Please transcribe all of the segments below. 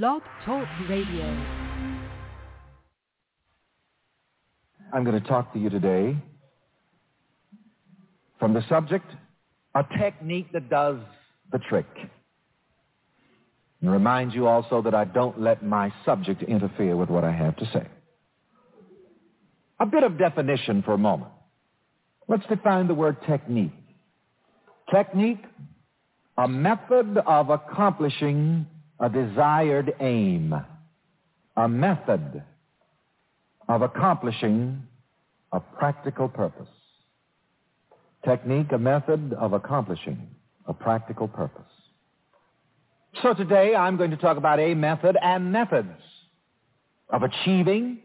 Blog Talk Radio. I'm going to talk to you today from the subject, a technique that does the trick. And remind you also that I don't let my subject interfere with what I have to say. A bit of definition for a moment. Let's define the word technique. Technique, a method of accomplishing a desired aim. A method of accomplishing a practical purpose. Technique, a method of accomplishing a practical purpose. So today I'm going to talk about a method and methods of achieving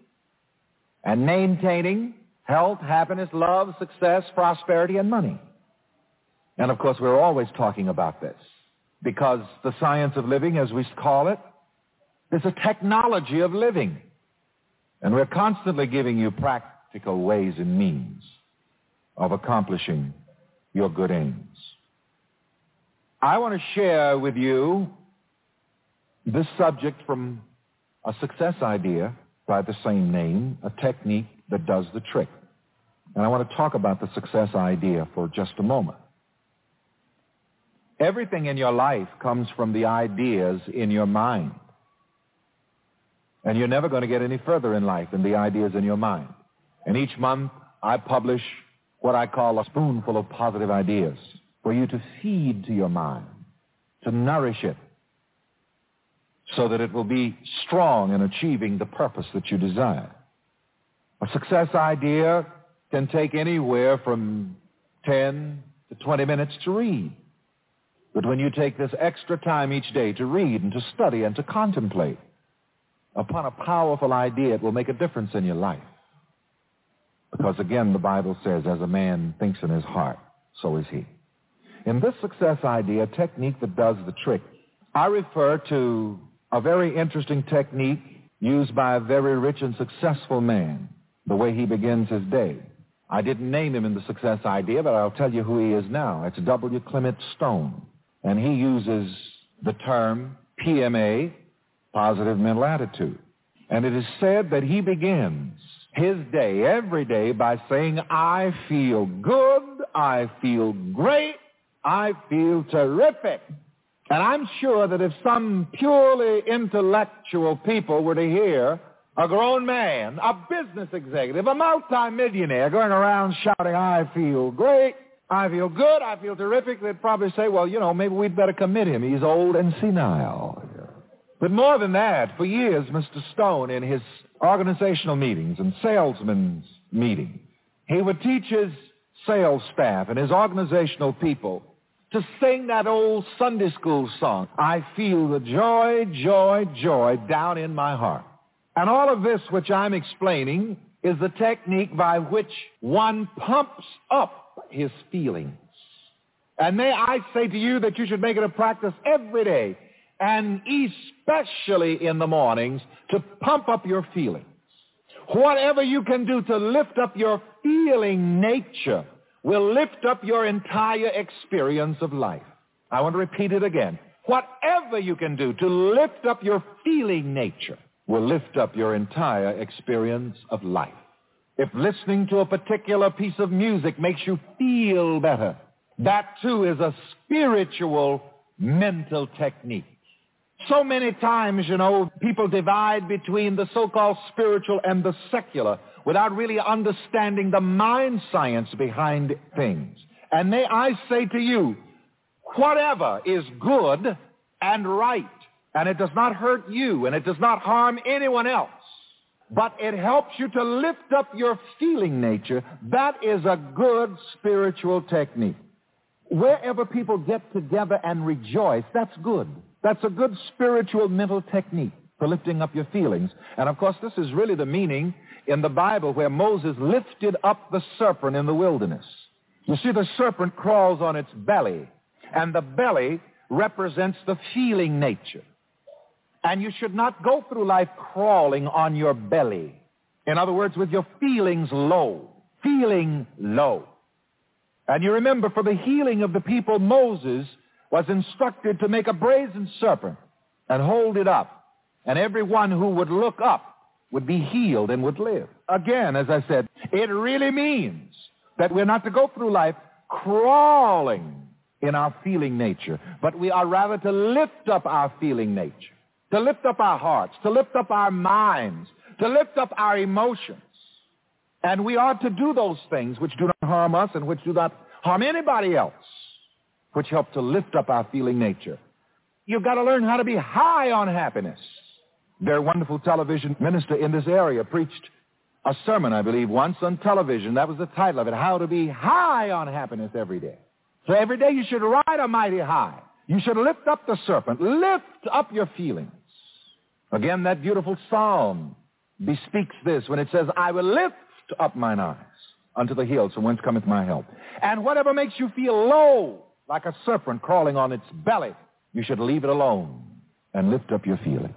and maintaining health, happiness, love, success, prosperity, and money. And of course, we're always talking about this because the science of living, as we call it, is a technology of living. And we're constantly giving you practical ways and means of accomplishing your good aims. I want to share with you this subject from a success idea by the same name, a technique that does the trick. And I want to talk about the success idea for just a moment. Everything in your life comes from the ideas in your mind. And you're never going to get any further in life than the ideas in your mind. And each month I publish what I call a spoonful of positive ideas for you to feed to your mind, to nourish it, so that it will be strong in achieving the purpose that you desire. A success idea can take anywhere from 10 to 20 minutes to read. But when you take this extra time each day to read and to study and to contemplate upon a powerful idea, it will make a difference in your life. Because again, the Bible says, as a man thinks in his heart, so is he. In this success idea, a technique that does the trick, I refer to a very interesting technique used by a very rich and successful man, the way he begins his day. I didn't name him in the success idea, but I'll tell you who he is now. It's W. Clement Stone. And he uses the term PMA, positive mental attitude. And it is said that he begins his day every day by saying, I feel good, I feel great, I feel terrific. And I'm sure that if some purely intellectual people were to hear a grown man, a business executive, a multimillionaire going around shouting, I feel great, I feel good, I feel terrific, they'd probably say, well, you know, maybe we'd better commit him. He's old and senile. But more than that, for years, Mr. Stone, in his organizational meetings and salesmen's meetings, he would teach his sales staff and his organizational people to sing that old Sunday school song, I feel the joy, joy, joy down in my heart. And all of this which I'm explaining is the technique by which one pumps up his feelings. And may I say to you that you should make it a practice every day, and especially in the mornings, to pump up your feelings. Whatever you can do to lift up your feeling nature will lift up your entire experience of life. I want to repeat it again. Whatever you can do to lift up your feeling nature will lift up your entire experience of life. If listening to a particular piece of music makes you feel better, that too is a spiritual mental technique. So many times, you know, people divide between the so-called spiritual and the secular without really understanding the mind science behind things. And may I say to you, whatever is good and right, and it does not hurt you, and it does not harm anyone else, but it helps you to lift up your feeling nature, that is a good spiritual technique. Wherever people get together and rejoice, that's good. That's a good spiritual mental technique for lifting up your feelings. And of course, this is really the meaning in the Bible where Moses lifted up the serpent in the wilderness. You see, the serpent crawls on its belly, and the belly represents the feeling nature. And you should not go through life crawling on your belly. In other words, with your feelings low, feeling low. And you remember, for the healing of the people, Moses was instructed to make a brazen serpent and hold it up and everyone who would look up would be healed and would live. Again, as I said, it really means that we're not to go through life crawling in our feeling nature, but we are rather to lift up our feeling nature, to lift up our hearts, to lift up our minds, to lift up our emotions. And we ought to do those things which do not harm us and which do not harm anybody else, which help to lift up our feeling nature. You've got to learn how to be high on happiness. Their wonderful television minister in this area preached a sermon, I believe, once on television. That was the title of it, How to Be High on Happiness Every Day. So every day you should ride a mighty high. You should lift up the serpent. Lift up your feelings. Again, that beautiful psalm bespeaks this when it says, I will lift up mine eyes unto the hills from whence cometh my help. And whatever makes you feel low, like a serpent crawling on its belly, you should leave it alone and lift up your feelings.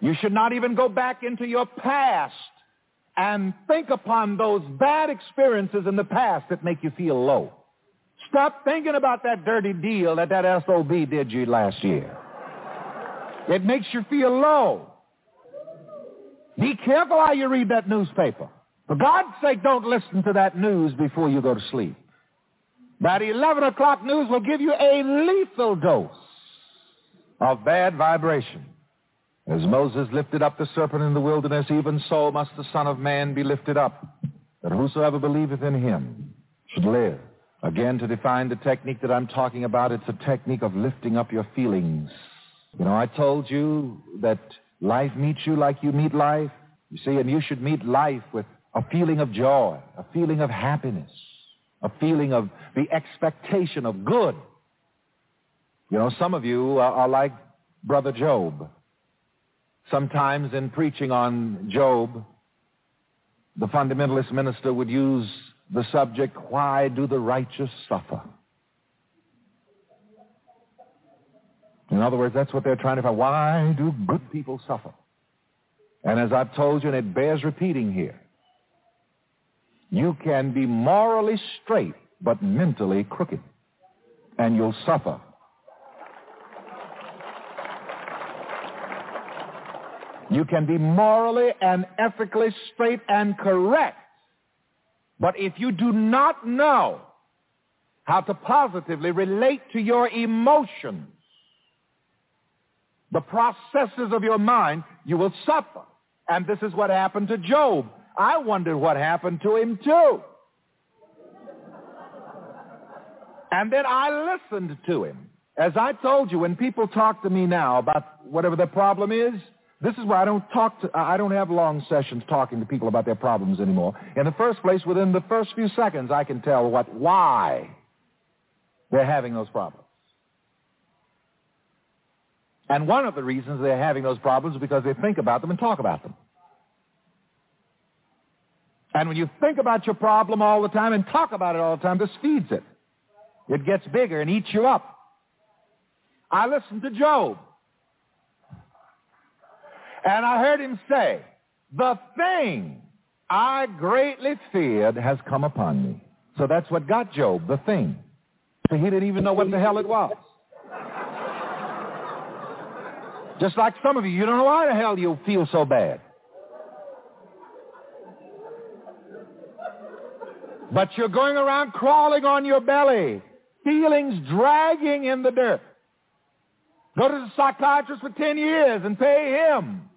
You should not even go back into your past and think upon those bad experiences in the past that make you feel low. Stop thinking about that dirty deal that that SOB did you last year. It makes you feel low. Be careful how you read that newspaper. For God's sake, don't listen to that news before you go to sleep. That 11 o'clock news will give you a lethal dose of bad vibration. As Moses lifted up the serpent in the wilderness, even so must the Son of Man be lifted up, that whosoever believeth in him should live. Again, to define the technique that I'm talking about, it's a technique of lifting up your feelings. You know, I told you that life meets you like you meet life. You see, and you should meet life with a feeling of joy, a feeling of happiness, a feeling of the expectation of good. You know, some of you are like Brother Job. Sometimes in preaching on Job, the fundamentalist minister would use the subject, Why do the righteous suffer? In other words, that's what they're trying to find. Why do good people suffer? And as I've told you, and it bears repeating here, you can be morally straight but mentally crooked, and you'll suffer You can be morally and ethically straight and correct. But if you do not know how to positively relate to your emotions, the processes of your mind, you will suffer. And this is what happened to Job. I wondered what happened to him too. And then I listened to him. As I told you, when people talk to me now about whatever the problem is, this is why I don't talk to, I don't have long sessions talking to people about their problems anymore. In the first place, within the first few seconds, I can tell what, why they're having those problems. And one of the reasons they're having those problems is because they think about them and talk about them. And when you think about your problem all the time and talk about it all the time, this feeds it. It gets bigger and eats you up. I listened to Job. And I heard him say, the thing I greatly feared has come upon me. So that's what got Job, the thing. So he didn't even know what the hell it was. Just like some of you, you don't know why the hell you feel so bad. But you're going around crawling on your belly, feelings dragging in the dirt. Go to the psychiatrist for 10 years and pay him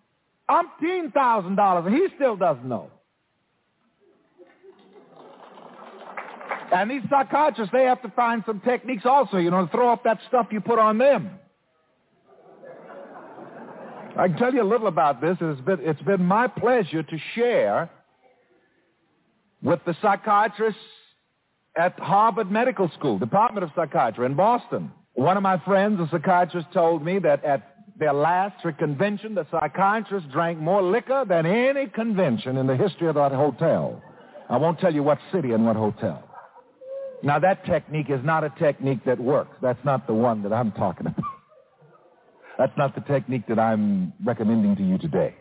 umpteen thousand dollars, and he still doesn't know. And these psychiatrists, they have to find some techniques also, you know, to throw off that stuff you put on them. I can tell you a little about this. It's been, it's been my pleasure to share with the psychiatrists at Harvard Medical School, Department of Psychiatry in Boston. One of my friends, a psychiatrist, told me that at their last convention, the psychiatrists drank more liquor than any convention in the history of that hotel. I won't tell you what city and what hotel. Now, that technique is not a technique that works. That's not the one that I'm talking about. That's not the technique that I'm recommending to you today.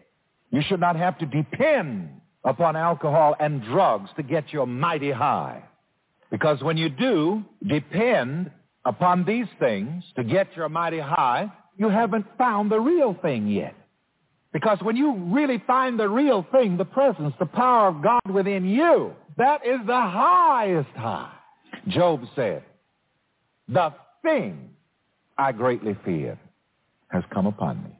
You should not have to depend upon alcohol and drugs to get your mighty high. Because when you do depend upon these things to get your mighty high, you haven't found the real thing yet. Because when you really find the real thing, the presence, the power of God within you, that is the highest high. Job said, the thing I greatly feared has come upon me.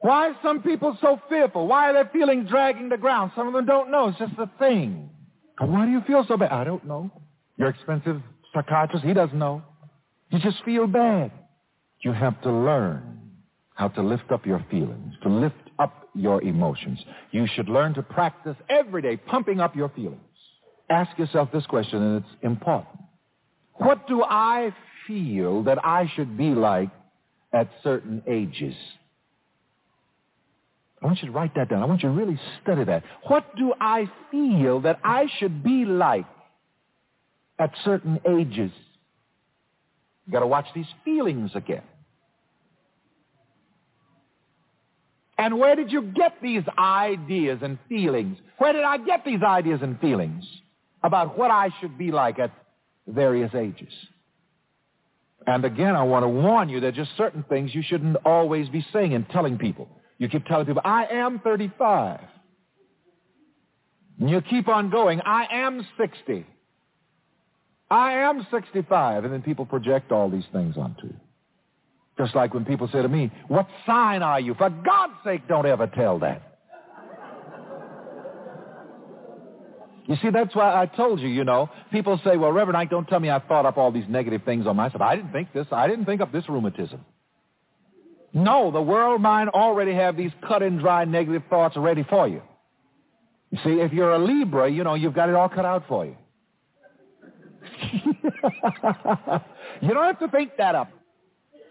Why are some people so fearful? Why are their feelings dragging the ground? Some of them don't know. It's just a thing. Why do you feel so bad? I don't know. Your expensive psychiatrist, he doesn't know. You just feel bad. You have to learn how to lift up your feelings, to lift up your emotions. You should learn to practice every day pumping up your feelings. Ask yourself this question, and it's important. What do I feel that I should be like at certain ages? I want you to write that down. I want you to really study that. What do I feel that I should be like at certain ages? You've got to watch these feelings again. And where did you get these ideas and feelings? Where did I get these ideas and feelings about what I should be like at various ages? And again, I want to warn you that just certain things you shouldn't always be saying and telling people. You keep telling people, I am 35. And you keep on going, I am 60. I am 65. And then people project all these things onto you. Just like when people say to me, what sign are you? For God's sake, don't ever tell that. You see, that's why I told you, you know. People say, well, Reverend Ike, don't tell me I thought up all these negative things on myself. I didn't think this. I didn't think up this rheumatism. No, the world mind already have these cut and dry negative thoughts ready for you. You see, if you're a Libra, you know, you've got it all cut out for you. you don't have to think that up.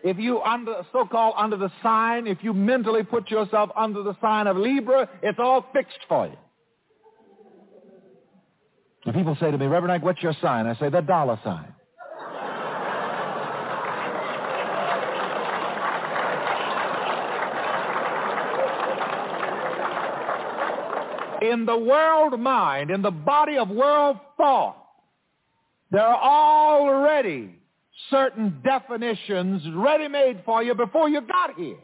If you under so-called under the sign, if you mentally put yourself under the sign of Libra, it's all fixed for you. And people say to me, Reverend Ike, what's your sign? I say, the dollar sign. in the world mind, in the body of world thought, there are already certain definitions ready-made for you before you got here.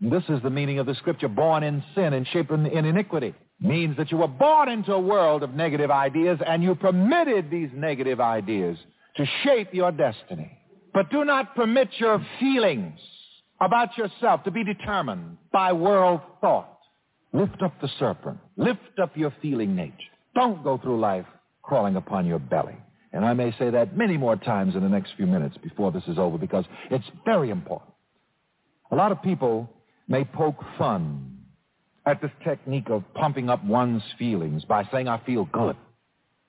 This is the meaning of the scripture, born in sin and shaped in iniquity. Means that you were born into a world of negative ideas and you permitted these negative ideas to shape your destiny. But do not permit your feelings about yourself to be determined by world thought. Lift up the serpent. Lift up your feeling nature. Don't go through life crawling upon your belly. And I may say that many more times in the next few minutes before this is over because it's very important. A lot of people may poke fun at this technique of pumping up one's feelings by saying, I feel good.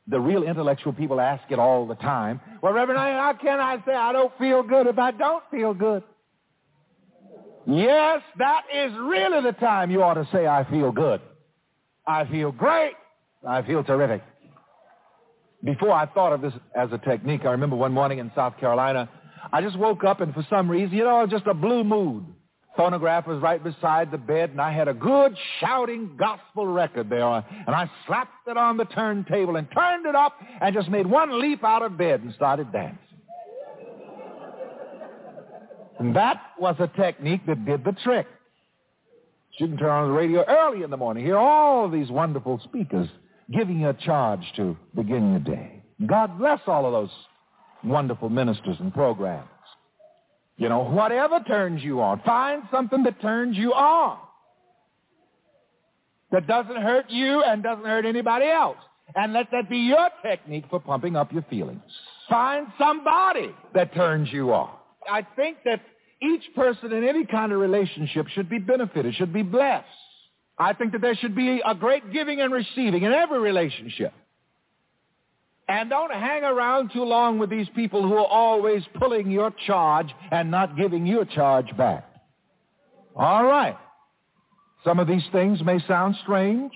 The real intellectual people ask it all the time. Well, Reverend, how can I say I don't feel good if I don't feel good? Yes, that is really the time you ought to say, I feel good. I feel great. I feel terrific. Before I thought of this as a technique, I remember one morning in South Carolina, I just woke up and for some reason, you know, just a blue mood. Phonograph was right beside the bed and I had a good shouting gospel record there and I slapped it on the turntable and turned it up and just made one leap out of bed and started dancing. And that was a technique that did the trick. You can turn on the radio early in the morning, hear all these wonderful speakers giving you a charge to begin your day. God bless all of those wonderful ministers and programs. You know, whatever turns you on, find something that turns you on. That doesn't hurt you and doesn't hurt anybody else. And let that be your technique for pumping up your feelings. Find somebody that turns you on. I think that each person in any kind of relationship should be benefited, should be blessed. I think that there should be a great giving and receiving in every relationship. And don't hang around too long with these people who are always pulling your charge and not giving your charge back. All right. Some of these things may sound strange,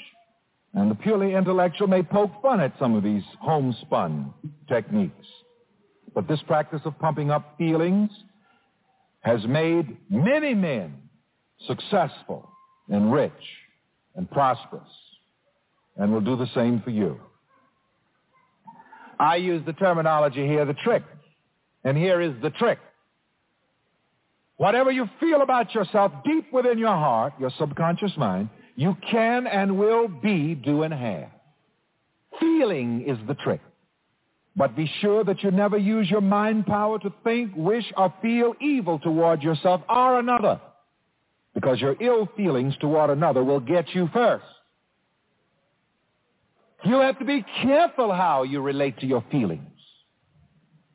and the purely intellectual may poke fun at some of these homespun techniques. But this practice of pumping up feelings has made many men successful and rich and prosperous and will do the same for you. I use the terminology here, the trick. And here is the trick. Whatever you feel about yourself deep within your heart, your subconscious mind, you can and will be, do, and have. Feeling is the trick. But be sure that you never use your mind power to think, wish, or feel evil toward yourself or another. Because your ill feelings toward another will get you first. You have to be careful how you relate to your feelings.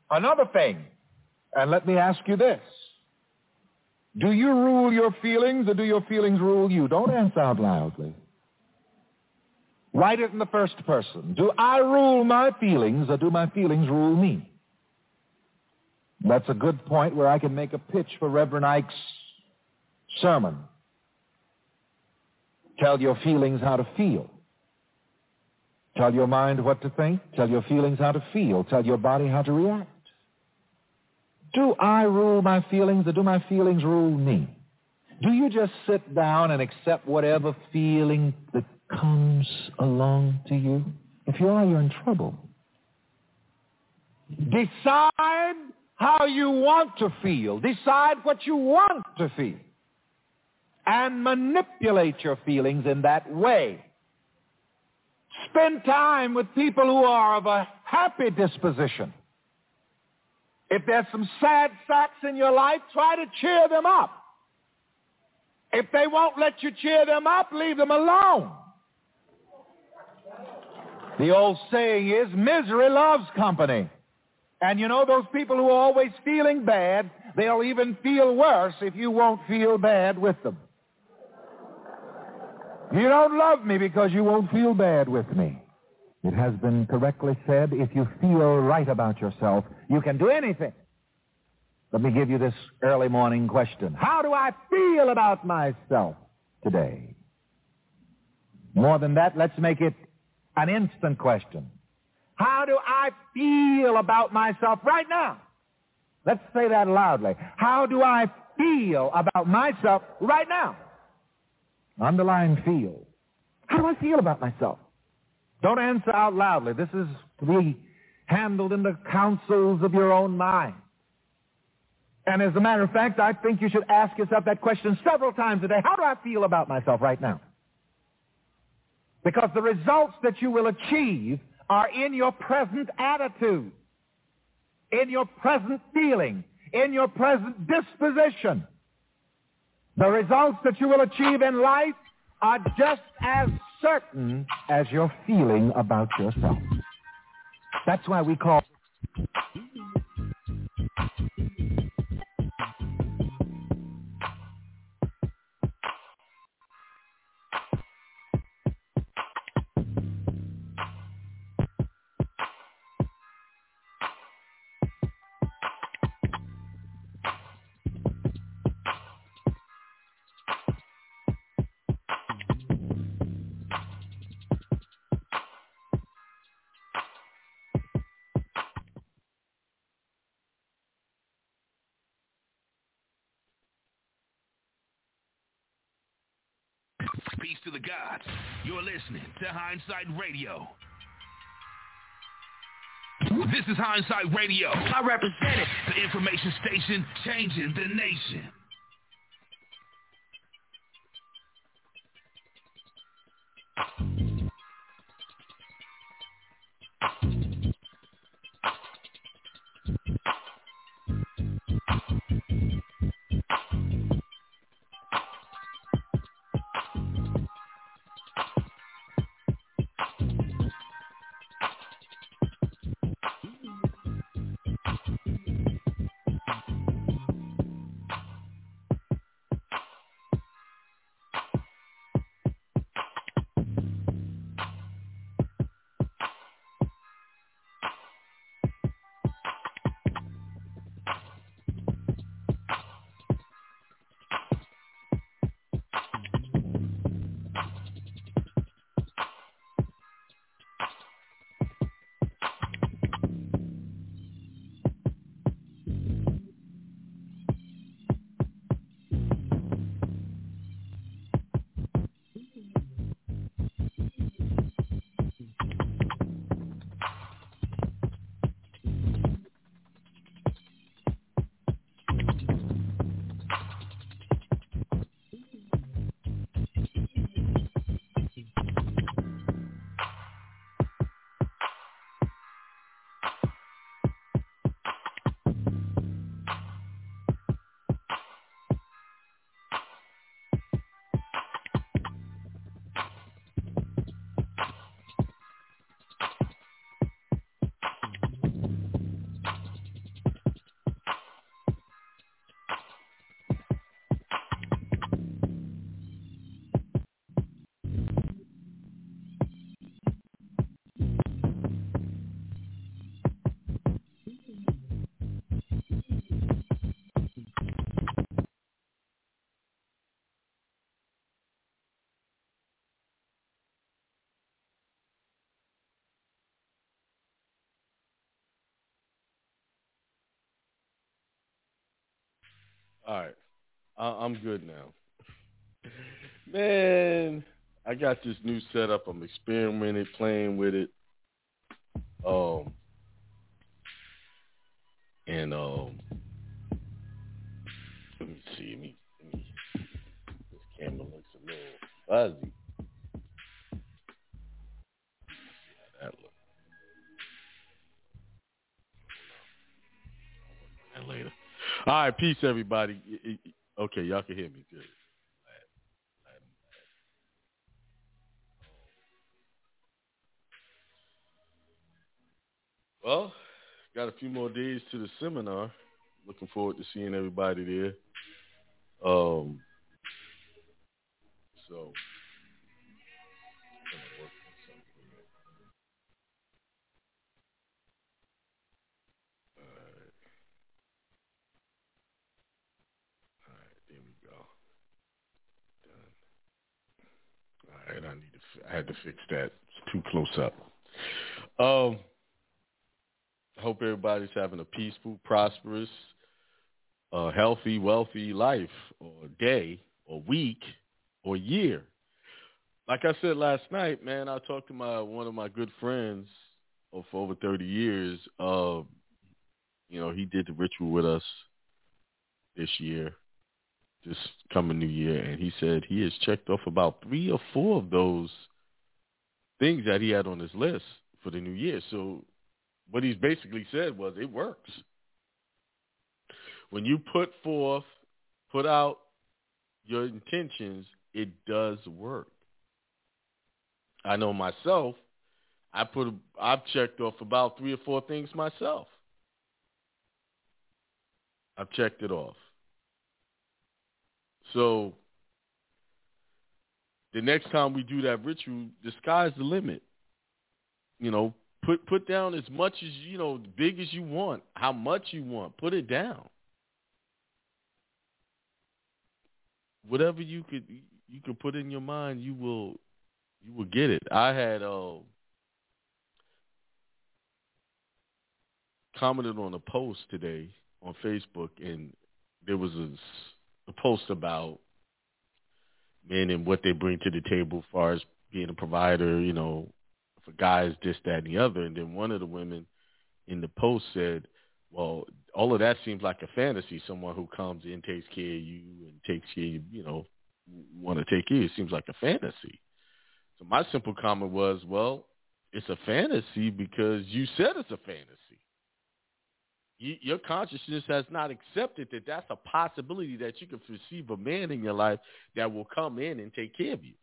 Another thing, and let me ask you this. Do you rule your feelings or do your feelings rule you? Don't answer out loudly. Write it in the first person. Do I rule my feelings or do my feelings rule me? That's a good point where I can make a pitch for Reverend Ike's sermon. Tell your feelings how to feel. Tell your mind what to think. Tell your feelings how to feel. Tell your body how to react. Do I rule my feelings or do my feelings rule me? Do you just sit down and accept whatever feeling that comes along to you? If you are, you're in trouble. Decide how you want to feel. Decide what you want to feel. And manipulate your feelings in that way. Spend time with people who are of a happy disposition. If there's some sad sacks in your life, try to cheer them up. If they won't let you cheer them up, leave them alone. The old saying is, misery loves company. And you know those people who are always feeling bad, they'll even feel worse if you won't feel bad with them. You don't love me because you won't feel bad with me. It has been correctly said, if you feel right about yourself, you can do anything. Let me give you this early morning question. How do I feel about myself today? More than that, let's make it an instant question. How do I feel about myself right now? Let's say that loudly. How do I feel about myself right now? Underline feel. How do I feel about myself? Don't answer out loudly. This is to be handled in the councils of your own mind. And as a matter of fact, I think you should ask yourself that question several times a day. How do I feel about myself right now? Because the results that you will achieve are in your present attitude, in your present feeling, in your present disposition. The results that you will achieve in life are just as certain as your feeling about yourself. That's why we call listening to Hindsight Radio. This is Hindsight Radio. I represent it. The information station changing the nation. All right. I'm good now. Man, I got this new setup. I'm experimenting, playing with it. Um, and um, let me see. Let me, let me, this camera looks a little fuzzy. All right, peace, everybody. Okay, y'all can hear me. Good. Well, got a few more days to the seminar. Looking forward to seeing everybody there. Um, so I had to fix that. It's too close up. Um, hope everybody's having a peaceful, prosperous, uh, healthy, wealthy life, or day, or week, or year. Like I said last night, man, I talked to my one of my good friends for over thirty years. Uh, you know, he did the ritual with us this year this coming new year, and he said he has checked off about three or four of those things that he had on his list for the new year. So what he's basically said was it works. When you put forth, put out your intentions, it does work. I know myself. I put I've checked off about three or four things myself. I've checked it off. So the next time we do that ritual, the sky's the limit. You know, put put down as much as you know, big as you want, how much you want. Put it down. Whatever you could you could put in your mind, you will you will get it. I had uh, commented on a post today on Facebook, and there was a a post about men and what they bring to the table as far as being a provider, you know, for guys, this, that, and the other. And then one of the women in the post said, well, all of that seems like a fantasy. Someone who comes in, takes care of you, and takes care, of, you know, want to take care. It seems like a fantasy. So my simple comment was, well, it's a fantasy because you said it's a fantasy you, your consciousness has not accepted that that's a possibility that you can receive a man in your life that will come in and take care of you.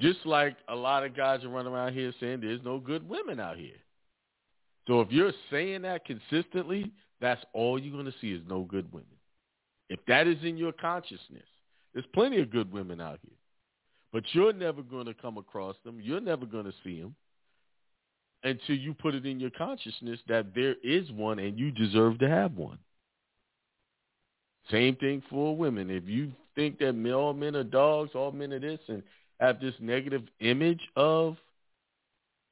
Just like a lot of guys are running around here saying there's no good women out here. So if you're saying that consistently, that's all you're going to see is no good women. If that is in your consciousness, there's plenty of good women out here. But you're never going to come across them. You're never going to see them until you put it in your consciousness that there is one and you deserve to have one. Same thing for women. If you think that all men are dogs, all men are this, and have this negative image of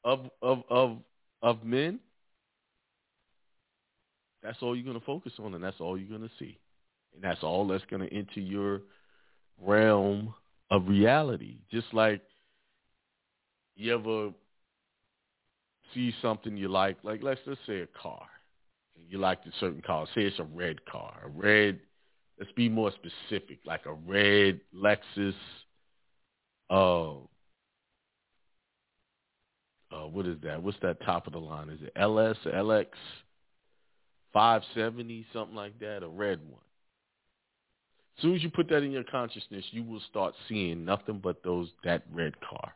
of of of of men, that's all you're going to focus on, and that's all you're going to see, and that's all that's going to enter your realm of reality. Just like you ever see something you like, like let's just say a car. You like a certain car. Say it's a red car. A red, let's be more specific, like a red Lexus, uh, uh, what is that? What's that top of the line? Is it LS, LX, 570, something like that, a red one. As soon as you put that in your consciousness, you will start seeing nothing but those that red car.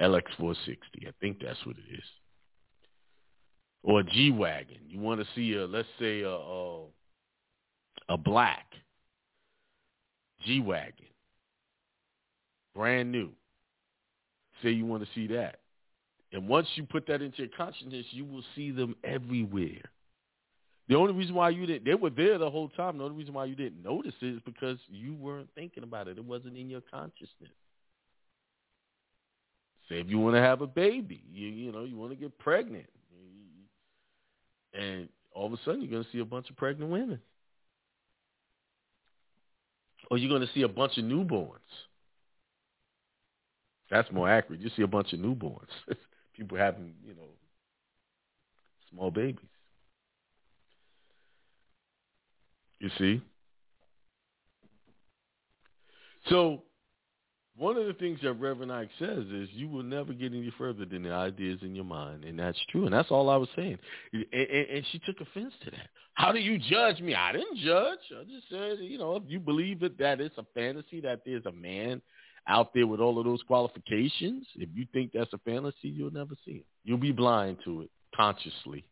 LX460. I think that's what it is. Or a G-Wagon. You want to see a, let's say a, a, a black G-Wagon. Brand new. Say you want to see that. And once you put that into your consciousness, you will see them everywhere. The only reason why you didn't, they were there the whole time. The only reason why you didn't notice it is because you weren't thinking about it. It wasn't in your consciousness. Say if you want to have a baby, you you know you want to get pregnant, and all of a sudden you're going to see a bunch of pregnant women. Or you're going to see a bunch of newborns. That's more accurate. You see a bunch of newborns. People having, you know, small babies. You see? So one of the things that Reverend Ike says is you will never get any further than the ideas in your mind, and that's true. And that's all I was saying. And, and, and she took offense to that. How do you judge me? I didn't judge. I just said, you know, if you believe it, that it's a fantasy that there's a man out there with all of those qualifications, if you think that's a fantasy, you'll never see it. You'll be blind to it consciously.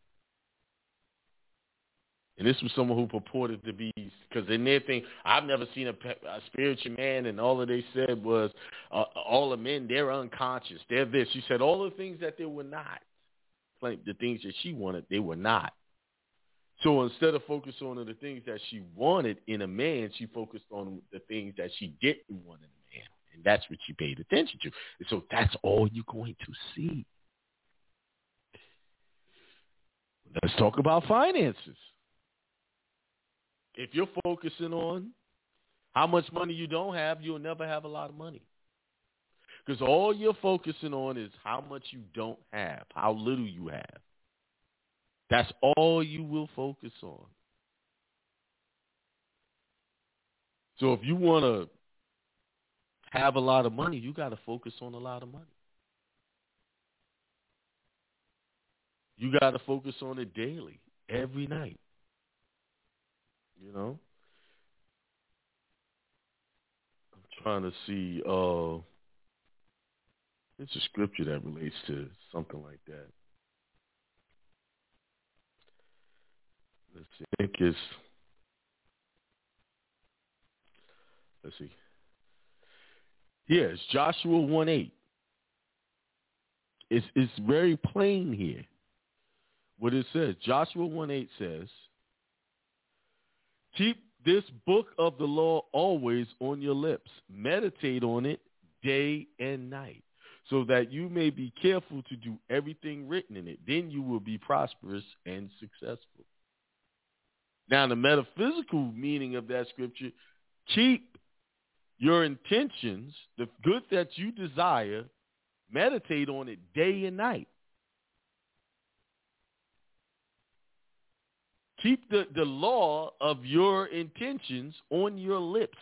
And this was someone who purported to be, because in their thing, I've never seen a, a spiritual man, and all that they said was, uh, all the men, they're unconscious. They're this. She said all the things that they were not, the things that she wanted, they were not. So instead of focusing on the things that she wanted in a man, she focused on the things that she didn't want in a man. And that's what she paid attention to. And so that's all you're going to see. Let's talk about finances. If you're focusing on how much money you don't have, you'll never have a lot of money. Because all you're focusing on is how much you don't have, how little you have. That's all you will focus on. So if you want to have a lot of money, you got to focus on a lot of money. You got to focus on it daily, every night. You know? I'm trying to see uh it's a scripture that relates to something like that. Let's see. I think it's let's see. Yeah, it's Joshua 1 8. It's it's very plain here. What it says. Joshua 1 8 says, Keep this book of the law always on your lips. Meditate on it day and night, so that you may be careful to do everything written in it. Then you will be prosperous and successful. Now, the metaphysical meaning of that scripture, keep your intentions, the good that you desire, meditate on it day and night. Keep the, the law of your intentions on your lips.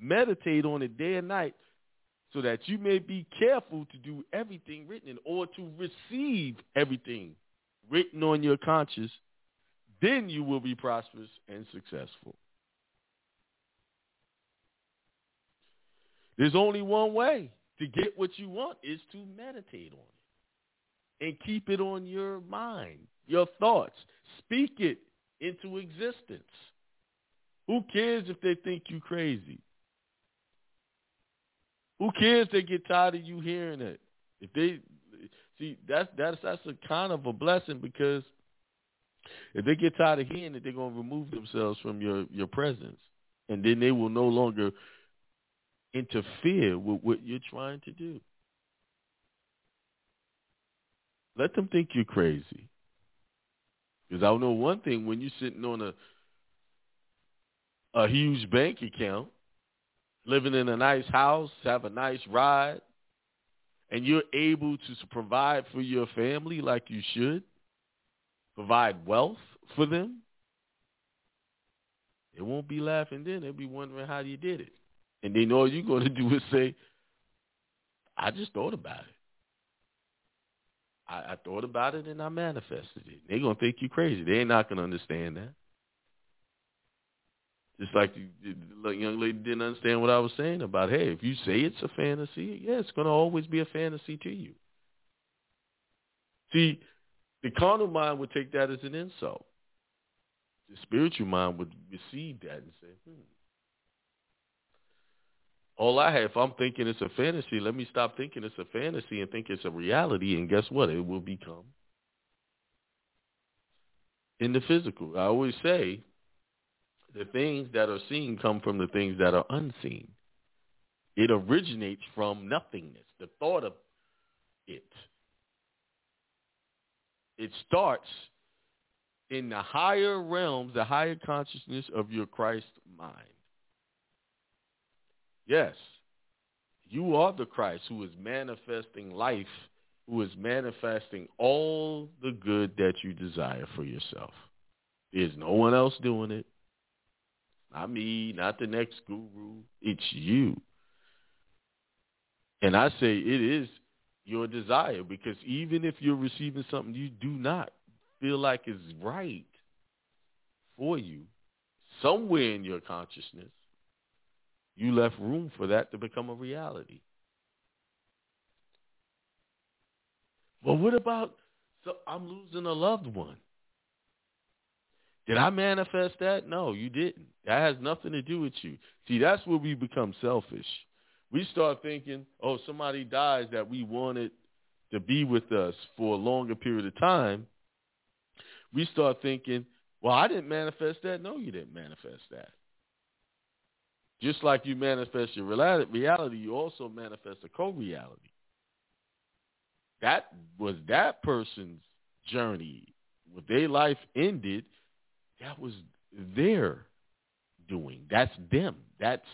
Meditate on it day and night so that you may be careful to do everything written in or to receive everything written on your conscience. Then you will be prosperous and successful. There's only one way to get what you want is to meditate on it and keep it on your mind, your thoughts. Speak it into existence. Who cares if they think you crazy? Who cares if they get tired of you hearing it? If they see that's that's that's a kind of a blessing because if they get tired of hearing it, they're gonna remove themselves from your your presence, and then they will no longer interfere with what you're trying to do. Let them think you're crazy. Because I know one thing: when you're sitting on a a huge bank account, living in a nice house, have a nice ride, and you're able to provide for your family like you should, provide wealth for them, they won't be laughing then. They'll be wondering how you did it. And then all you're going to do is say, I just thought about it. I, I thought about it and I manifested it. They're gonna think you crazy. They ain't not gonna understand that. Just like the, the young lady didn't understand what I was saying about, hey, if you say it's a fantasy, yeah, it's gonna always be a fantasy to you. See, the carnal mind would take that as an insult. The spiritual mind would receive that and say, hmm, all I have, if I'm thinking it's a fantasy, let me stop thinking it's a fantasy and think it's a reality. And guess what? It will become in the physical. I always say the things that are seen come from the things that are unseen. It originates from nothingness, the thought of it. It starts in the higher realms, the higher consciousness of your Christ mind. Yes, you are the Christ who is manifesting life, who is manifesting all the good that you desire for yourself. There's no one else doing it. Not me, not the next guru. It's you. And I say it is your desire because even if you're receiving something you do not feel like is right for you, somewhere in your consciousness, you left room for that to become a reality. Well, what about so I'm losing a loved one? Did I manifest that? No, you didn't. That has nothing to do with you. See, that's where we become selfish. We start thinking, oh, somebody dies that we wanted to be with us for a longer period of time. We start thinking, well, I didn't manifest that. No, you didn't manifest that. Just like you manifest your reality, you also manifest a co-reality. That was that person's journey. When their life ended, that was their doing. That's them. That's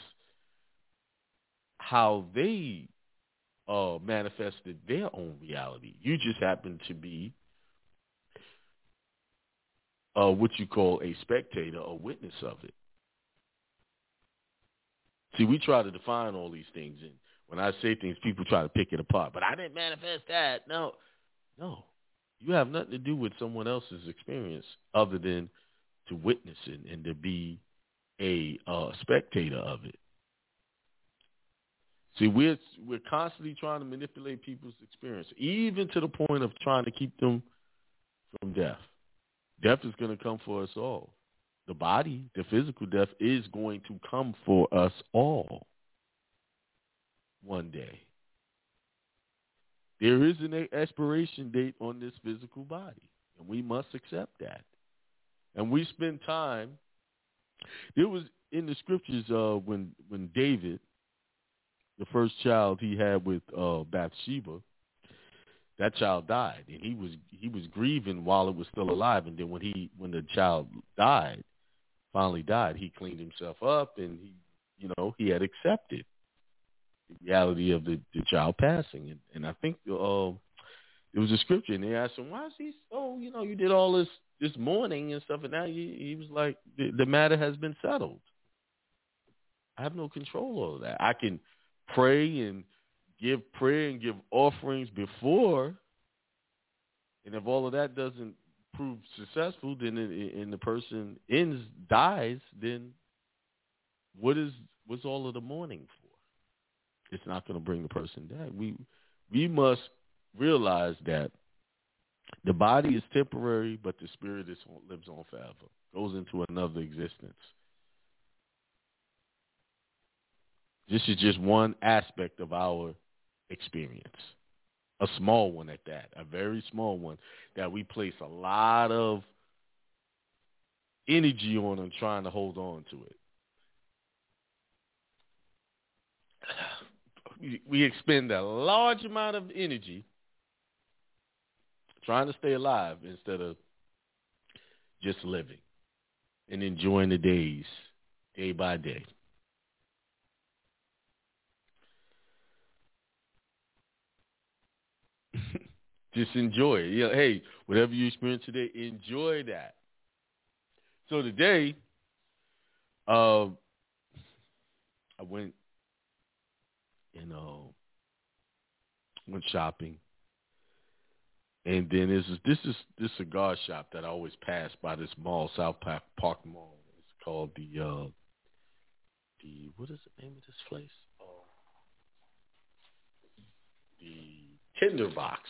how they uh, manifested their own reality. You just happen to be uh, what you call a spectator, a witness of it. See, we try to define all these things, and when I say things, people try to pick it apart. But I didn't manifest that. No, no, you have nothing to do with someone else's experience other than to witness it and to be a uh, spectator of it. See, we're we're constantly trying to manipulate people's experience, even to the point of trying to keep them from death. Death is going to come for us all. The body, the physical death, is going to come for us all one day. There is an expiration date on this physical body, and we must accept that. And we spend time. There was in the scriptures uh, when when David, the first child he had with uh, Bathsheba, that child died, and he was he was grieving while it was still alive. And then when he when the child died, finally died, he cleaned himself up, and he you know he had accepted the reality of the, the child passing. And, and I think uh, it was a scripture, and they asked him, "Why is he so? You know, you did all this this morning and stuff, and now he, he was like, the, the matter has been settled. I have no control over that. I can pray and give prayer and give offerings before, and if all of that doesn't prove successful, then and the person ends dies, then what is what's all of the mourning for? It's not going to bring the person down. We we must realize that the body is temporary, but the spirit is, lives on forever, goes into another existence. This is just one aspect of our experience, a small one at that, a very small one that we place a lot of energy on and trying to hold on to it. We expend a large amount of energy trying to stay alive instead of just living and enjoying the days day by day. Just enjoy it. Hey, whatever you experience today, enjoy that. So today, uh, I went, you know, went shopping and then this is this is this cigar shop that I always pass by this mall, South Park, Park Mall. It's called the uh the what is the name of this place? Oh, the Tinderbox.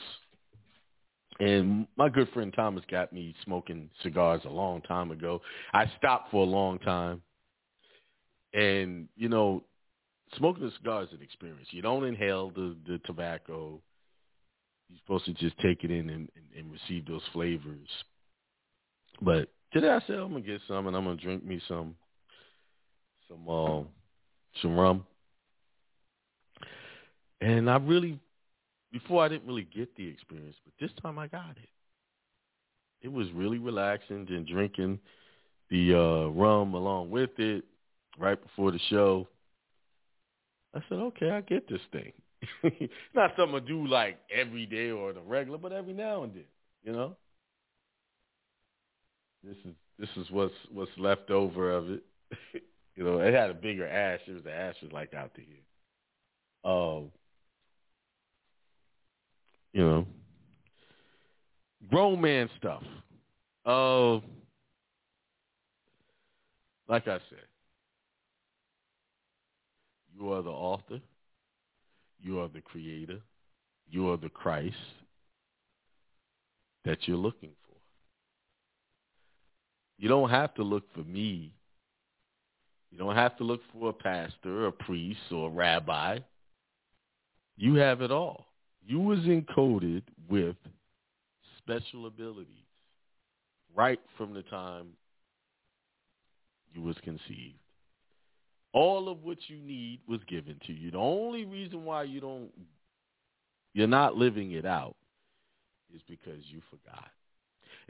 And my good friend Thomas got me smoking cigars a long time ago. I stopped for a long time. And, you know, smoking a cigar is an experience. You don't inhale the, the tobacco you're supposed to just take it in and, and, and receive those flavors. But today I said I'm gonna get some and I'm gonna drink me some some uh, some rum. And I really before I didn't really get the experience, but this time I got it. it was really relaxing and drinking the uh, rum along with it right before the show. I said, okay, I get this thing. not something I do like every day or the regular, but every now and then, you know. This is this is what's what's left over of it. you know, it had a bigger ash. It was the ash was like out to here. Um, you know, grown man stuff. Uh, like I said, you are the author. You are the creator. You are the Christ that you're looking for. You don't have to look for me. You don't have to look for a pastor, a priest, or a rabbi. You have it all. You was encoded with special abilities right from the time you was conceived. All of what you need was given to you. The only reason why you don't you're not living it out is because you forgot.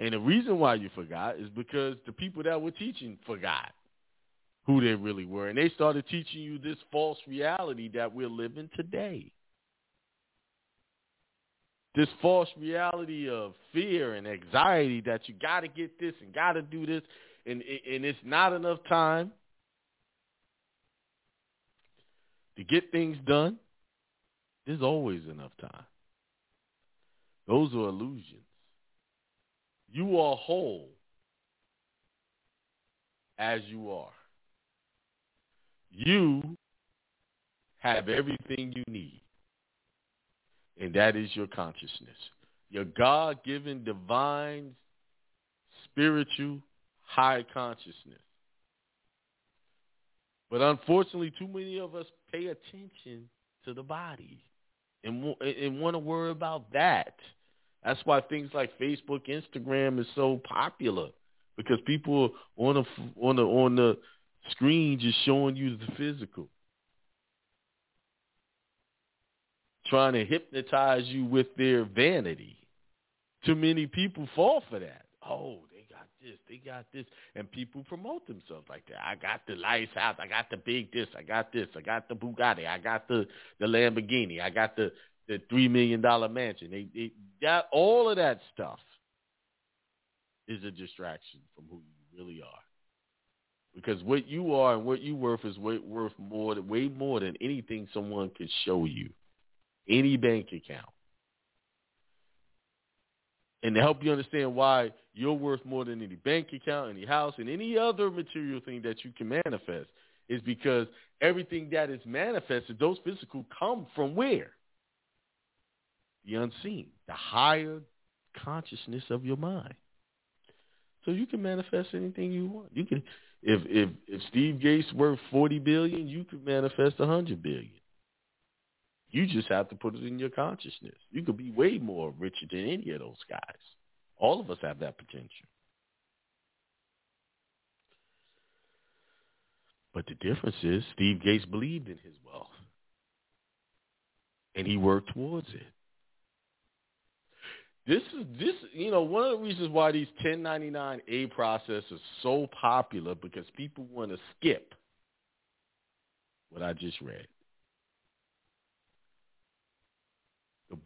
And the reason why you forgot is because the people that were teaching forgot who they really were. And they started teaching you this false reality that we're living today. This false reality of fear and anxiety that you got to get this and got to do this and, and it's not enough time to get things done. There's always enough time. Those are illusions. You are whole as you are. You have everything you need, and that is your consciousness. Your God-given, divine, spiritual, high consciousness. But unfortunately, too many of us pay attention to the body and, and want to worry about that. That's why things like Facebook, Instagram is so popular because people on the on the on the screen just showing you the physical, trying to hypnotize you with their vanity. Too many people fall for that. Oh, they got this, they got this, and people promote themselves like that. I got the nice house, I got the big this, I got this, I got the Bugatti, I got the the Lamborghini, I got the the three million dollar mansion. They, they all of that stuff is a distraction from who you really are. Because what you are and what you worth is way, worth more, way more than anything someone could show you, any bank account. And to help you understand why you're worth more than any bank account, any house, and any other material thing that you can manifest, is because everything that is manifested, those physical, come from where? the unseen, the higher consciousness of your mind. So you can manifest anything you want. You can if if if Steve Gates worth forty billion, you could manifest a hundred billion. You just have to put it in your consciousness. You could be way more richer than any of those guys. All of us have that potential. But the difference is Steve Gates believed in his wealth. And he worked towards it. This is this you know one of the reasons why these 1099A process is so popular because people want to skip what I just read.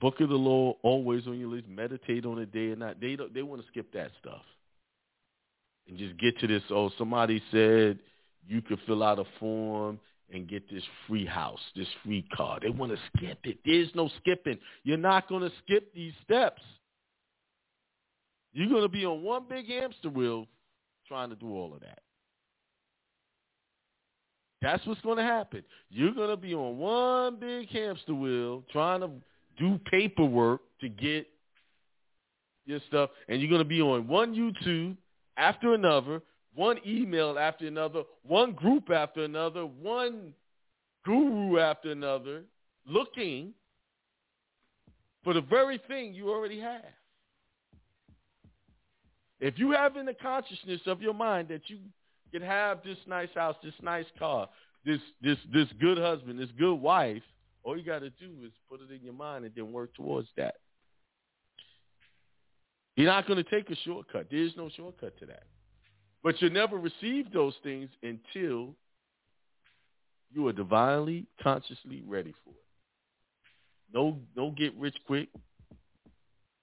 Book of the law always on your list. Meditate on it day and night. They don't, they want to skip that stuff and just get to this. Oh, somebody said you could fill out a form and get this free house, this free car. They want to skip it. There's no skipping. You're not going to skip these steps. You're going to be on one big hamster wheel trying to do all of that. That's what's going to happen. You're going to be on one big hamster wheel trying to do paperwork to get your stuff, and you're going to be on one YouTube after another, one email after another, one group after another, one guru after another, looking for the very thing you already have. If you have in the consciousness of your mind that you can have this nice house, this nice car, this this this good husband, this good wife, all you got to do is put it in your mind and then work towards that. You're not going to take a shortcut. There is no shortcut to that. But you'll never receive those things until you are divinely, consciously ready for it. No, no get rich quick.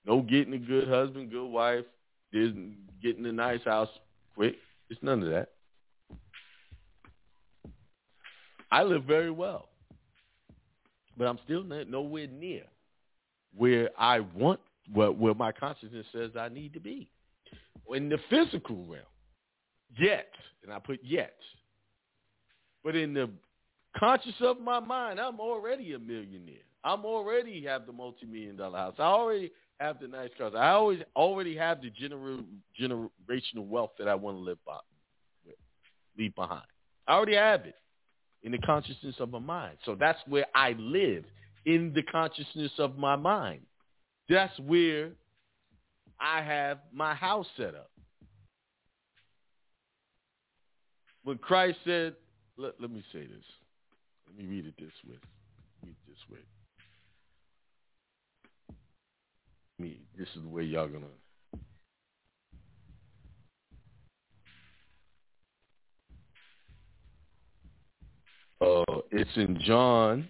No getting a good husband, good wife. There's getting a nice house quick. It's none of that. I live very well, but I'm still nowhere near where I want, where, where my consciousness says I need to be. In the physical realm, yet, and I put yet, but in the conscious of my mind, I'm already a millionaire. I'm already have the multi-million dollar house. I already have the nice cars. I always already have the gener- generational wealth that I want to live by, leave behind. I already have it in the consciousness of my mind. So that's where I live in the consciousness of my mind. That's where I have my house set up. When Christ said, let, let me say this. Let me read it this way. Read this way. Me, this is the way y'all gonna Uh, it's in John.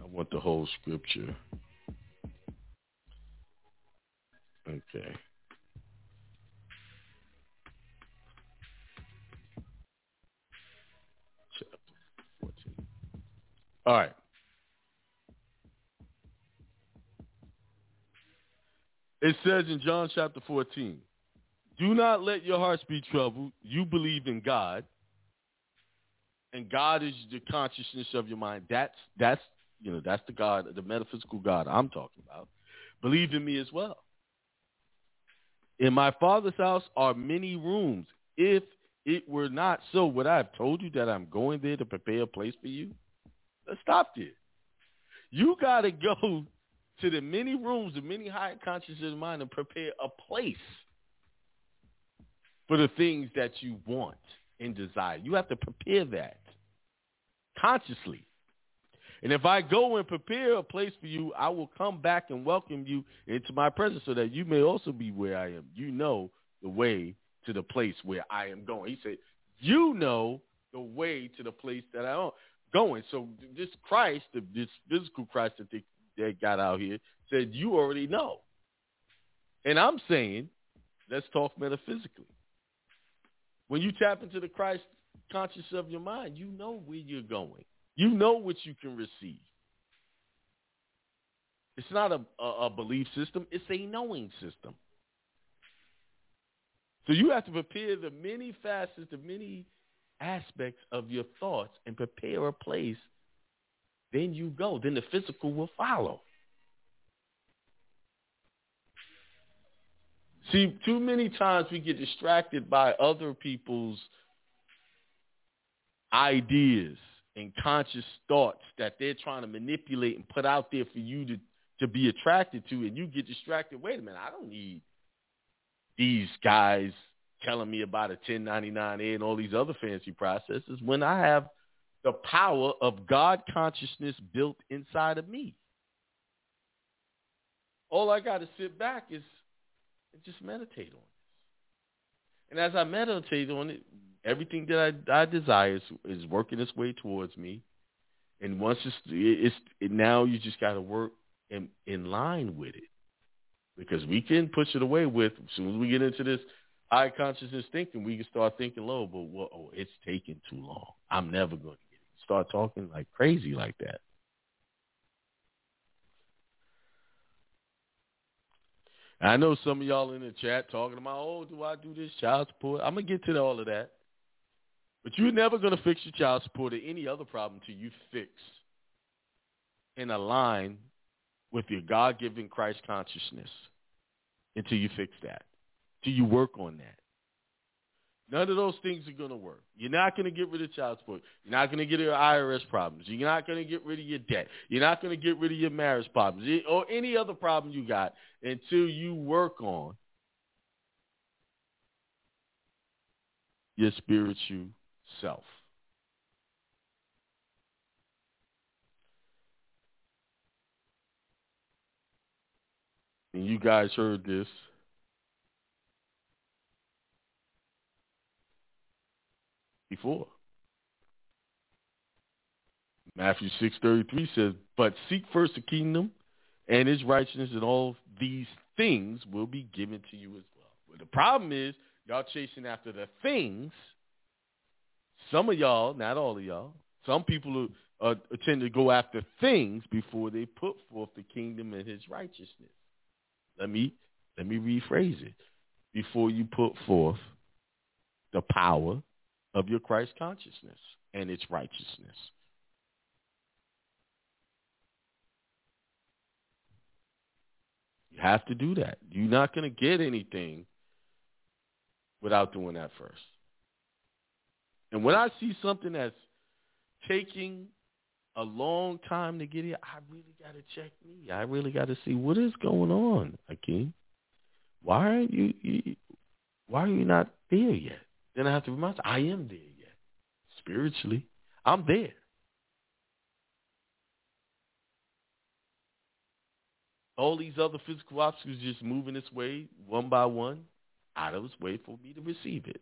I want the whole scripture. Okay. Chapter 14. All right. It says in John chapter 14, do not let your hearts be troubled. You believe in God, and God is the consciousness of your mind. That's that's you know that's the God, the metaphysical God I'm talking about. Believe in me as well. In my Father's house are many rooms. If it were not so, would I have told you that I'm going there to prepare a place for you? Let's stop there. You got to go to the many rooms, the many higher consciousness of mind, and prepare a place for the things that you want and desire. You have to prepare that consciously. And if I go and prepare a place for you, I will come back and welcome you into my presence so that you may also be where I am. You know the way to the place where I am going. He said, you know the way to the place that I am going. So this Christ, this physical Christ that they, they got out here, said, you already know. And I'm saying, let's talk metaphysically. When you tap into the Christ conscious of your mind, you know where you're going. You know what you can receive. It's not a, a, a belief system. It's a knowing system. So you have to prepare the many facets, the many aspects of your thoughts and prepare a place. Then you go. Then the physical will follow. See, too many times we get distracted by other people's ideas and conscious thoughts that they're trying to manipulate and put out there for you to, to be attracted to, and you get distracted. Wait a minute, I don't need these guys telling me about a 1099A and all these other fancy processes when I have the power of God consciousness built inside of me. All I got to sit back is and just meditate on it. And as I meditate on it, everything that I, I desire is, is working its way towards me. And once it's, it's it, now you just got to work in, in line with it. Because we can push it away with, as soon as we get into this high consciousness thinking, we can start thinking low, but well, oh, it's taking too long. I'm never going to get it. Start talking like crazy like that. I know some of y'all in the chat talking about, oh, do I do this child support? I'm gonna get to all of that, but you're never gonna fix your child support or any other problem till you fix and align with your God-given Christ consciousness. Until you fix that, until you work on that. None of those things are going to work. You're not going to get rid of child support. You're not going to get rid of IRS problems. You're not going to get rid of your debt. You're not going to get rid of your marriage problems eh, or any other problem you got until you work on your spiritual self. And you guys heard this Before. Matthew 6.33 says, But seek first the kingdom and his righteousness, and all these things will be given to you as well. But the problem is, y'all chasing after the things. Some of y'all, not all of y'all, some people tend to go after things before they put forth the kingdom and his righteousness. Let me let me rephrase it. Before you put forth the power of your Christ consciousness and its righteousness. You have to do that. You're not going to get anything without doing that first. And when I see something that's taking a long time to get here, I really got to check me. I really got to see what is going on, Akiem. Why aren't you, you, why are you not there yet? Then I have to remind you, I am there yet. Spiritually, I'm there. All these other physical obstacles just moving its way one by one out of its way for me to receive it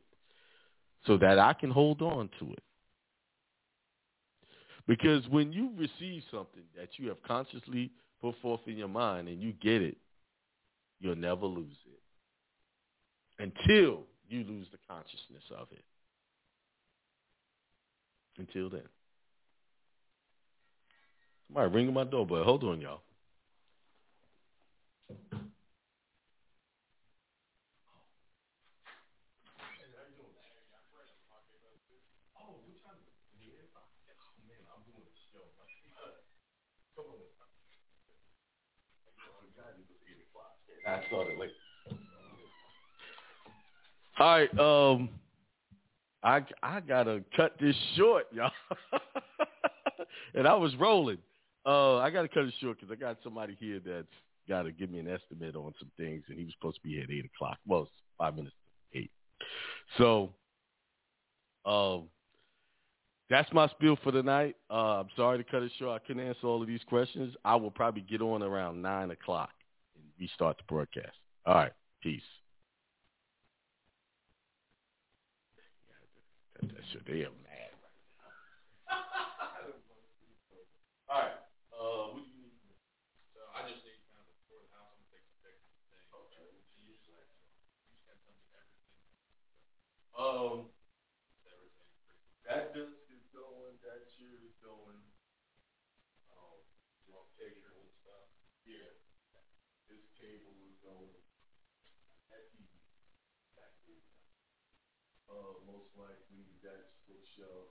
so that I can hold on to it. Because when you receive something that you have consciously put forth in your mind and you get it, you'll never lose it until you lose the consciousness of it. Until then. Somebody ringing my doorbell. Hold on, y'all. I started late. All right, um, I I gotta cut this short, y'all. and I was rolling. Uh, I gotta cut it short because I got somebody here that's got to give me an estimate on some things, and he was supposed to be at eight o'clock. Well, it's five minutes to eight. So, um, that's my spiel for tonight. Uh, I'm sorry to cut it short. I couldn't answer all of these questions. I will probably get on around nine o'clock and restart the broadcast. All right. Peace. Cut that shit. They are mad right now. All right. Uh, what do you need? So I just need kind of a tour of the house and take some pictures of things. Okay. You just like, you just got to tell me everything. Um, everything. That disc is going. That chair is going. Um, you want pictures and stuff? Yeah this table is going at the back Uh, most likely that's bookshelf.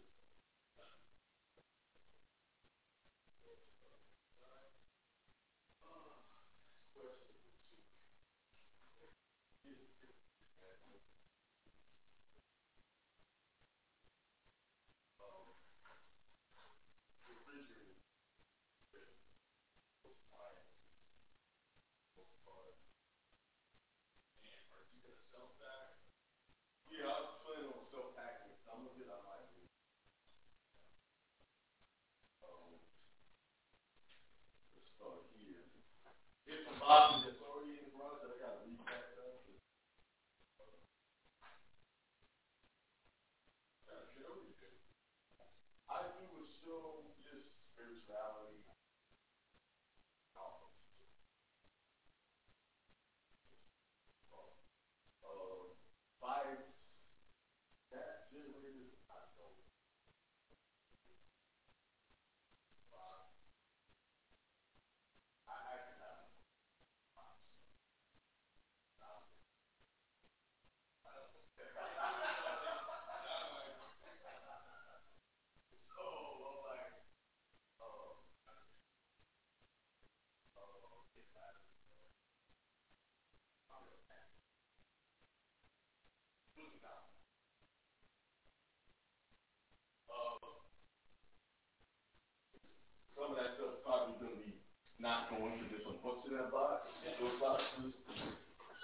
Some of that stuff probably going to be not going to different books in that box. Those boxes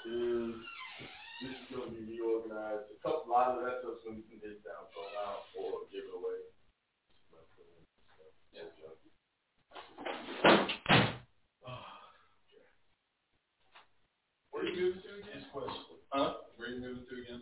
is this is going to be reorganized. A couple, a of that stuff's going to be down for a or give away. Where are you moving to again? This. Huh? Where are you moving to again?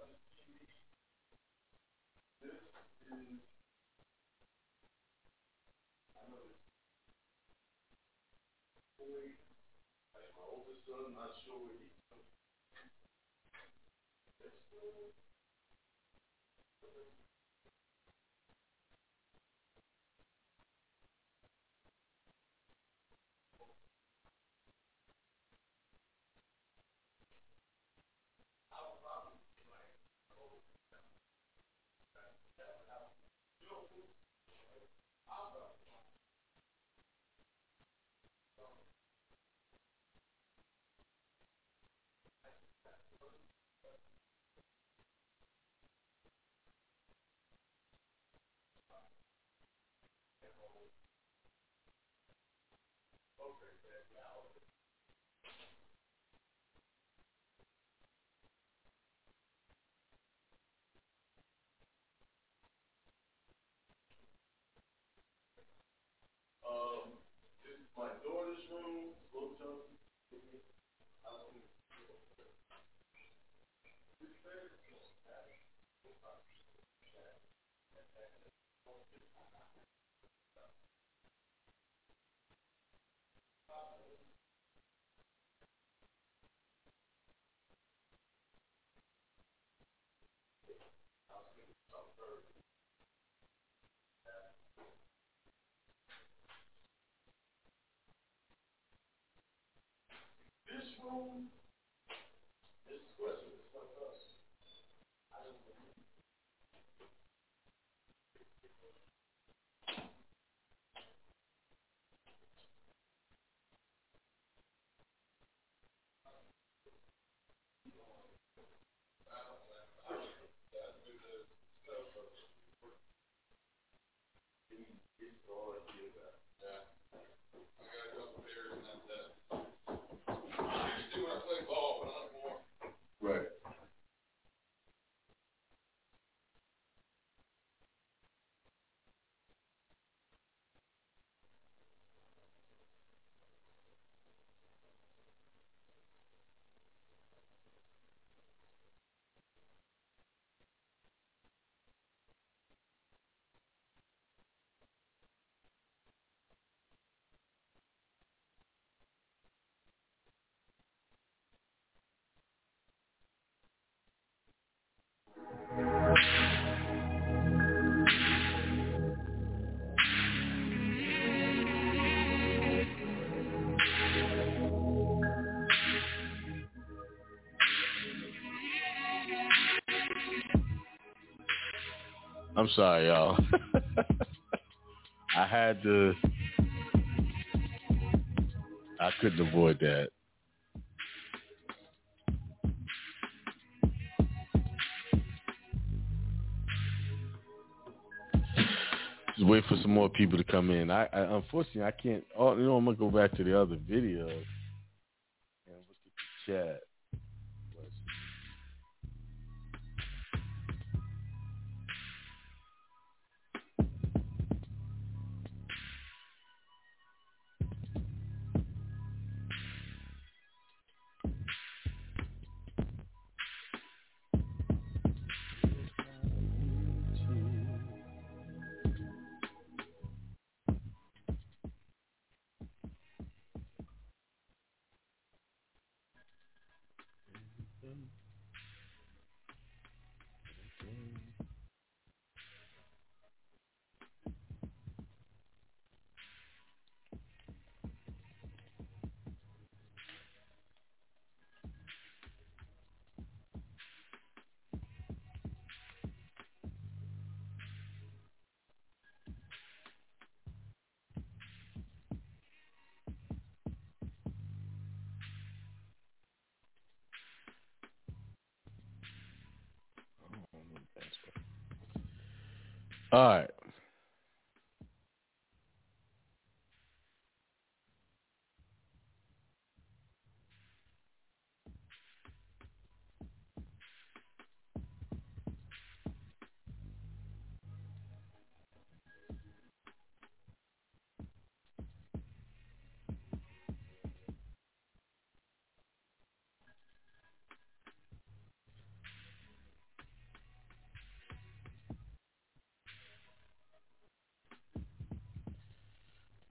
where he's Um, this Um, is my daughter's room, little Josie. This room, I'm sorry, y'all. I had to. I couldn't avoid that. Just wait for some more people to come in. I, I unfortunately I can't. Oh, you know I'm gonna go back to the other video and look at the chat.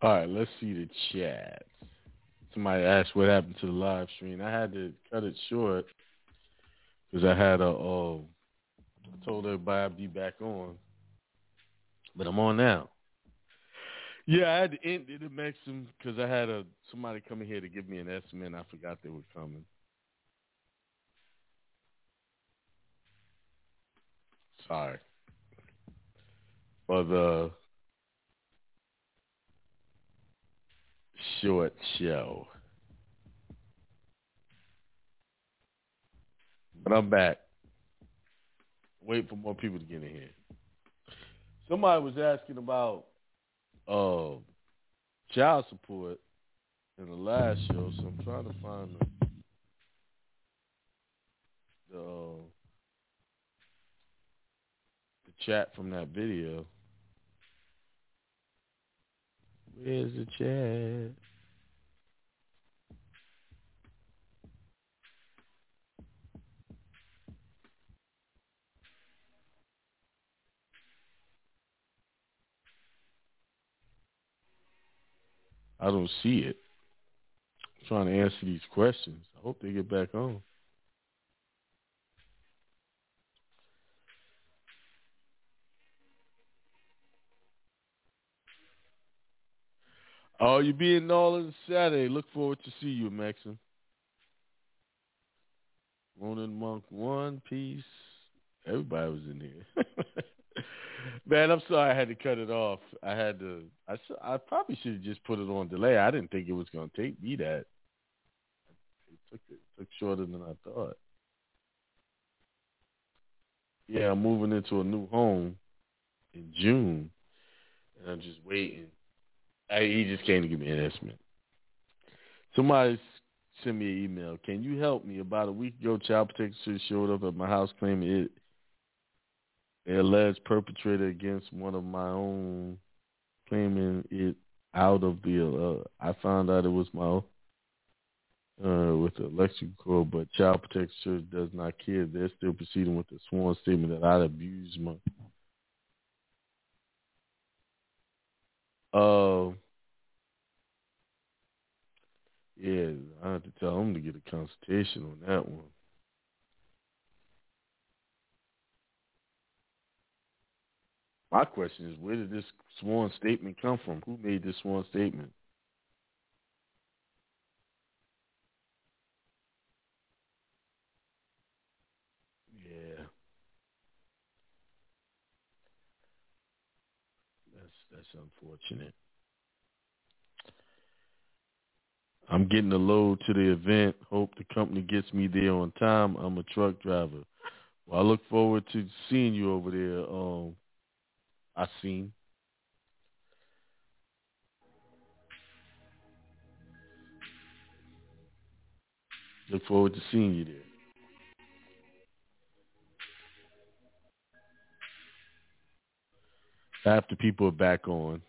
All right, let's see the chat. Somebody asked what happened to the live stream. I had to cut it short because I had a. Uh, I told everybody I'd be back on, but I'm on now. Yeah, I had to end it Maxim because I had a somebody coming here to give me an estimate. and I forgot they were coming. Sorry for the short show. But I'm back. Wait for more people to get in here. Somebody was asking about uh, child support in the last show, so I'm trying to find the the, uh, the chat from that video. Where's the chat? I don't see it. I'm trying to answer these questions. I hope they get back on. Oh, you'll be in Orleans Saturday. Look forward to see you, Maxim. Ronan Monk, One Piece. Everybody was in here. Man, I'm sorry I had to cut it off. I had to. I, I probably should have just put it on delay. I didn't think it was going to take me that. It took it took shorter than I thought. Yeah, I'm moving into a new home in June, and I'm just waiting. I, he just came to give me an estimate. Somebody sent me an email. Can you help me? About a week ago, Child Protective showed up at my house claiming it alleged perpetrator against one of my own, claiming it out of the. Uh, I found out it was my uh, with the election code, but Child Protective Service does not care. They're still proceeding with the sworn statement that I'd abused my. Uh, yeah, I have to tell him to get a consultation on that one. My question is, where did this sworn statement come from? Who made this sworn statement? Yeah. That's that's unfortunate. I'm getting a load to the event. Hope the company gets me there on time. I'm a truck driver. Well, I look forward to seeing you over there, um, I seen. Look forward to seeing you there. After people are back on.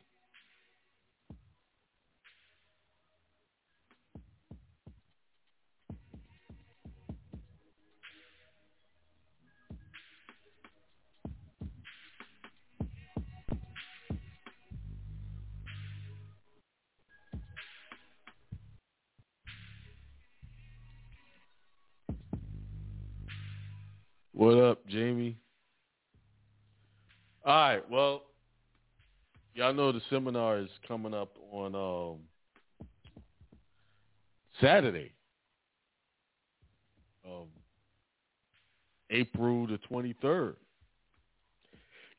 What up, Jamie? All right. Well, y'all know the seminar is coming up on um, Saturday, um, April the twenty third.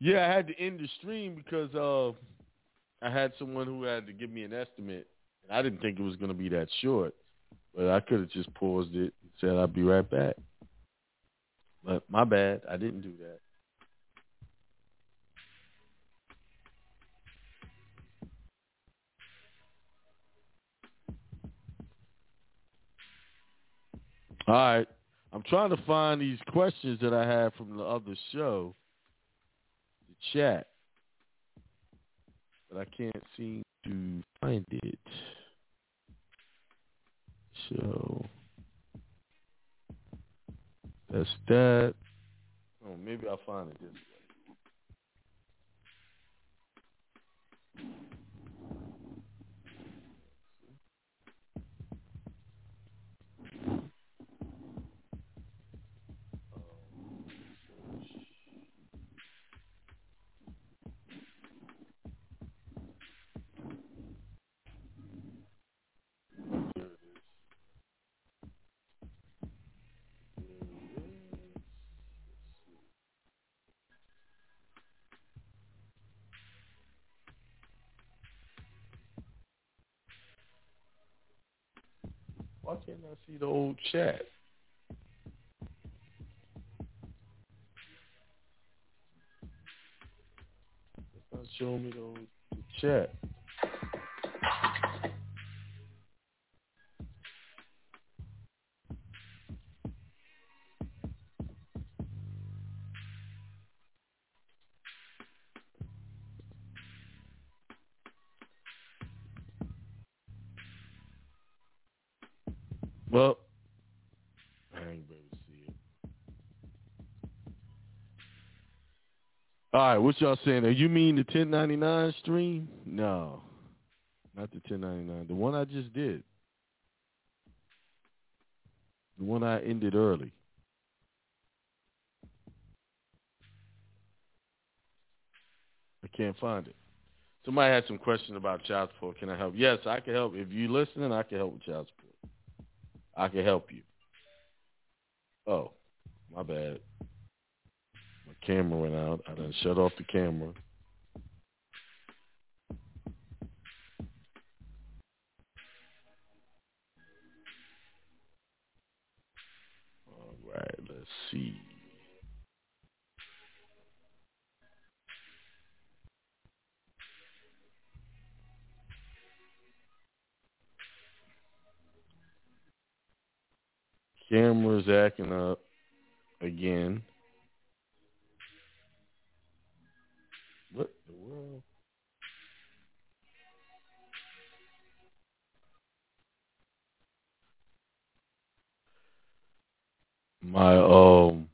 Yeah, I had to end the stream because uh, I had someone who had to give me an estimate. and I didn't think it was going to be that short, but I could have just paused it and said I'd be right back. But my bad, I didn't do that. All right. I'm trying to find these questions that I had from the other show, the chat, but I can't seem to find it. So that's that. Oh, maybe I'll find it this way. Why can't I see the old chat? It's not showing me the old the chat. Well, I ain't able to see it. All right, what y'all saying? Are you mean the 1099 stream? No, not the 1099. The one I just did. The one I ended early. I can't find it. Somebody had some question about child support. Can I help? Yes, I can help. If you're listening, I can help with child support. I can help you. Oh, my bad. My camera went out. I done shut off the camera. Camera's acting up again. What the world? My um,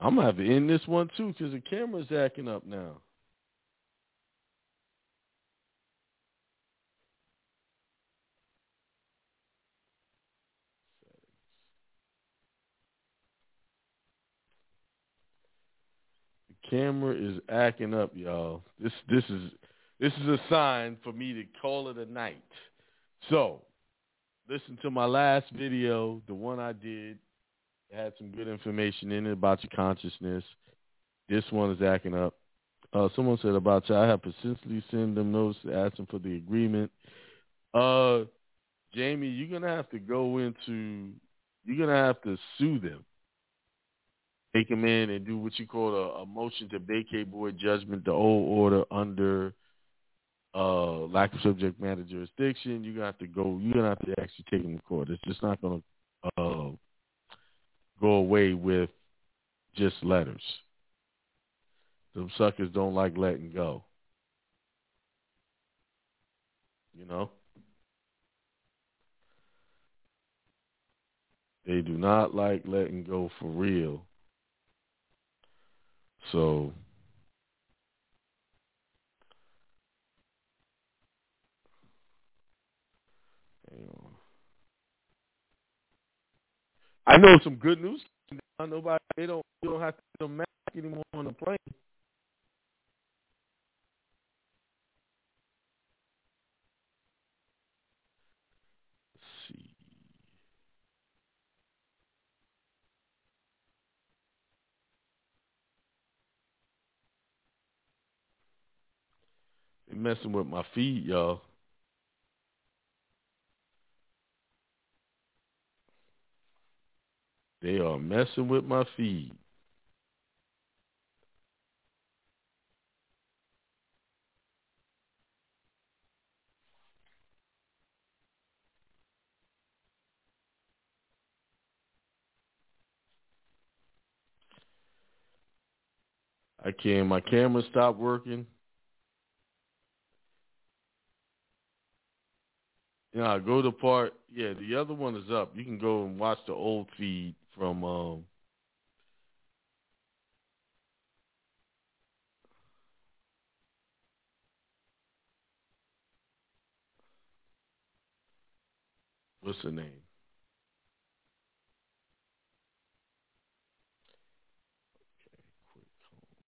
I'm gonna have to end this one too because the camera's acting up now. Camera is acting up, y'all. This this is this is a sign for me to call it a night. So, listen to my last video, the one I did. It had some good information in it about your consciousness. This one is acting up. Uh, someone said about you, I have persistently sent them notes asking for the agreement. Uh, Jamie, you're gonna have to go into, you're gonna have to sue them. Take them in and do what you call a, a motion to vacate void judgment, the old order under uh, lack of subject matter jurisdiction. You're gonna have to go. You're gonna have to actually take them to court. It's just not gonna uh, go away with just letters. Them suckers don't like letting go. You know? They do not like letting go for real. So. I know some good news. Nobody they don't you don't have to mask anymore on the plane. They messing with my feed, y'all. They are messing with my feed. I can. My camera stopped working. Yeah, go to part. Yeah, the other one is up. You can go and watch the old feed from. Um, what's the name?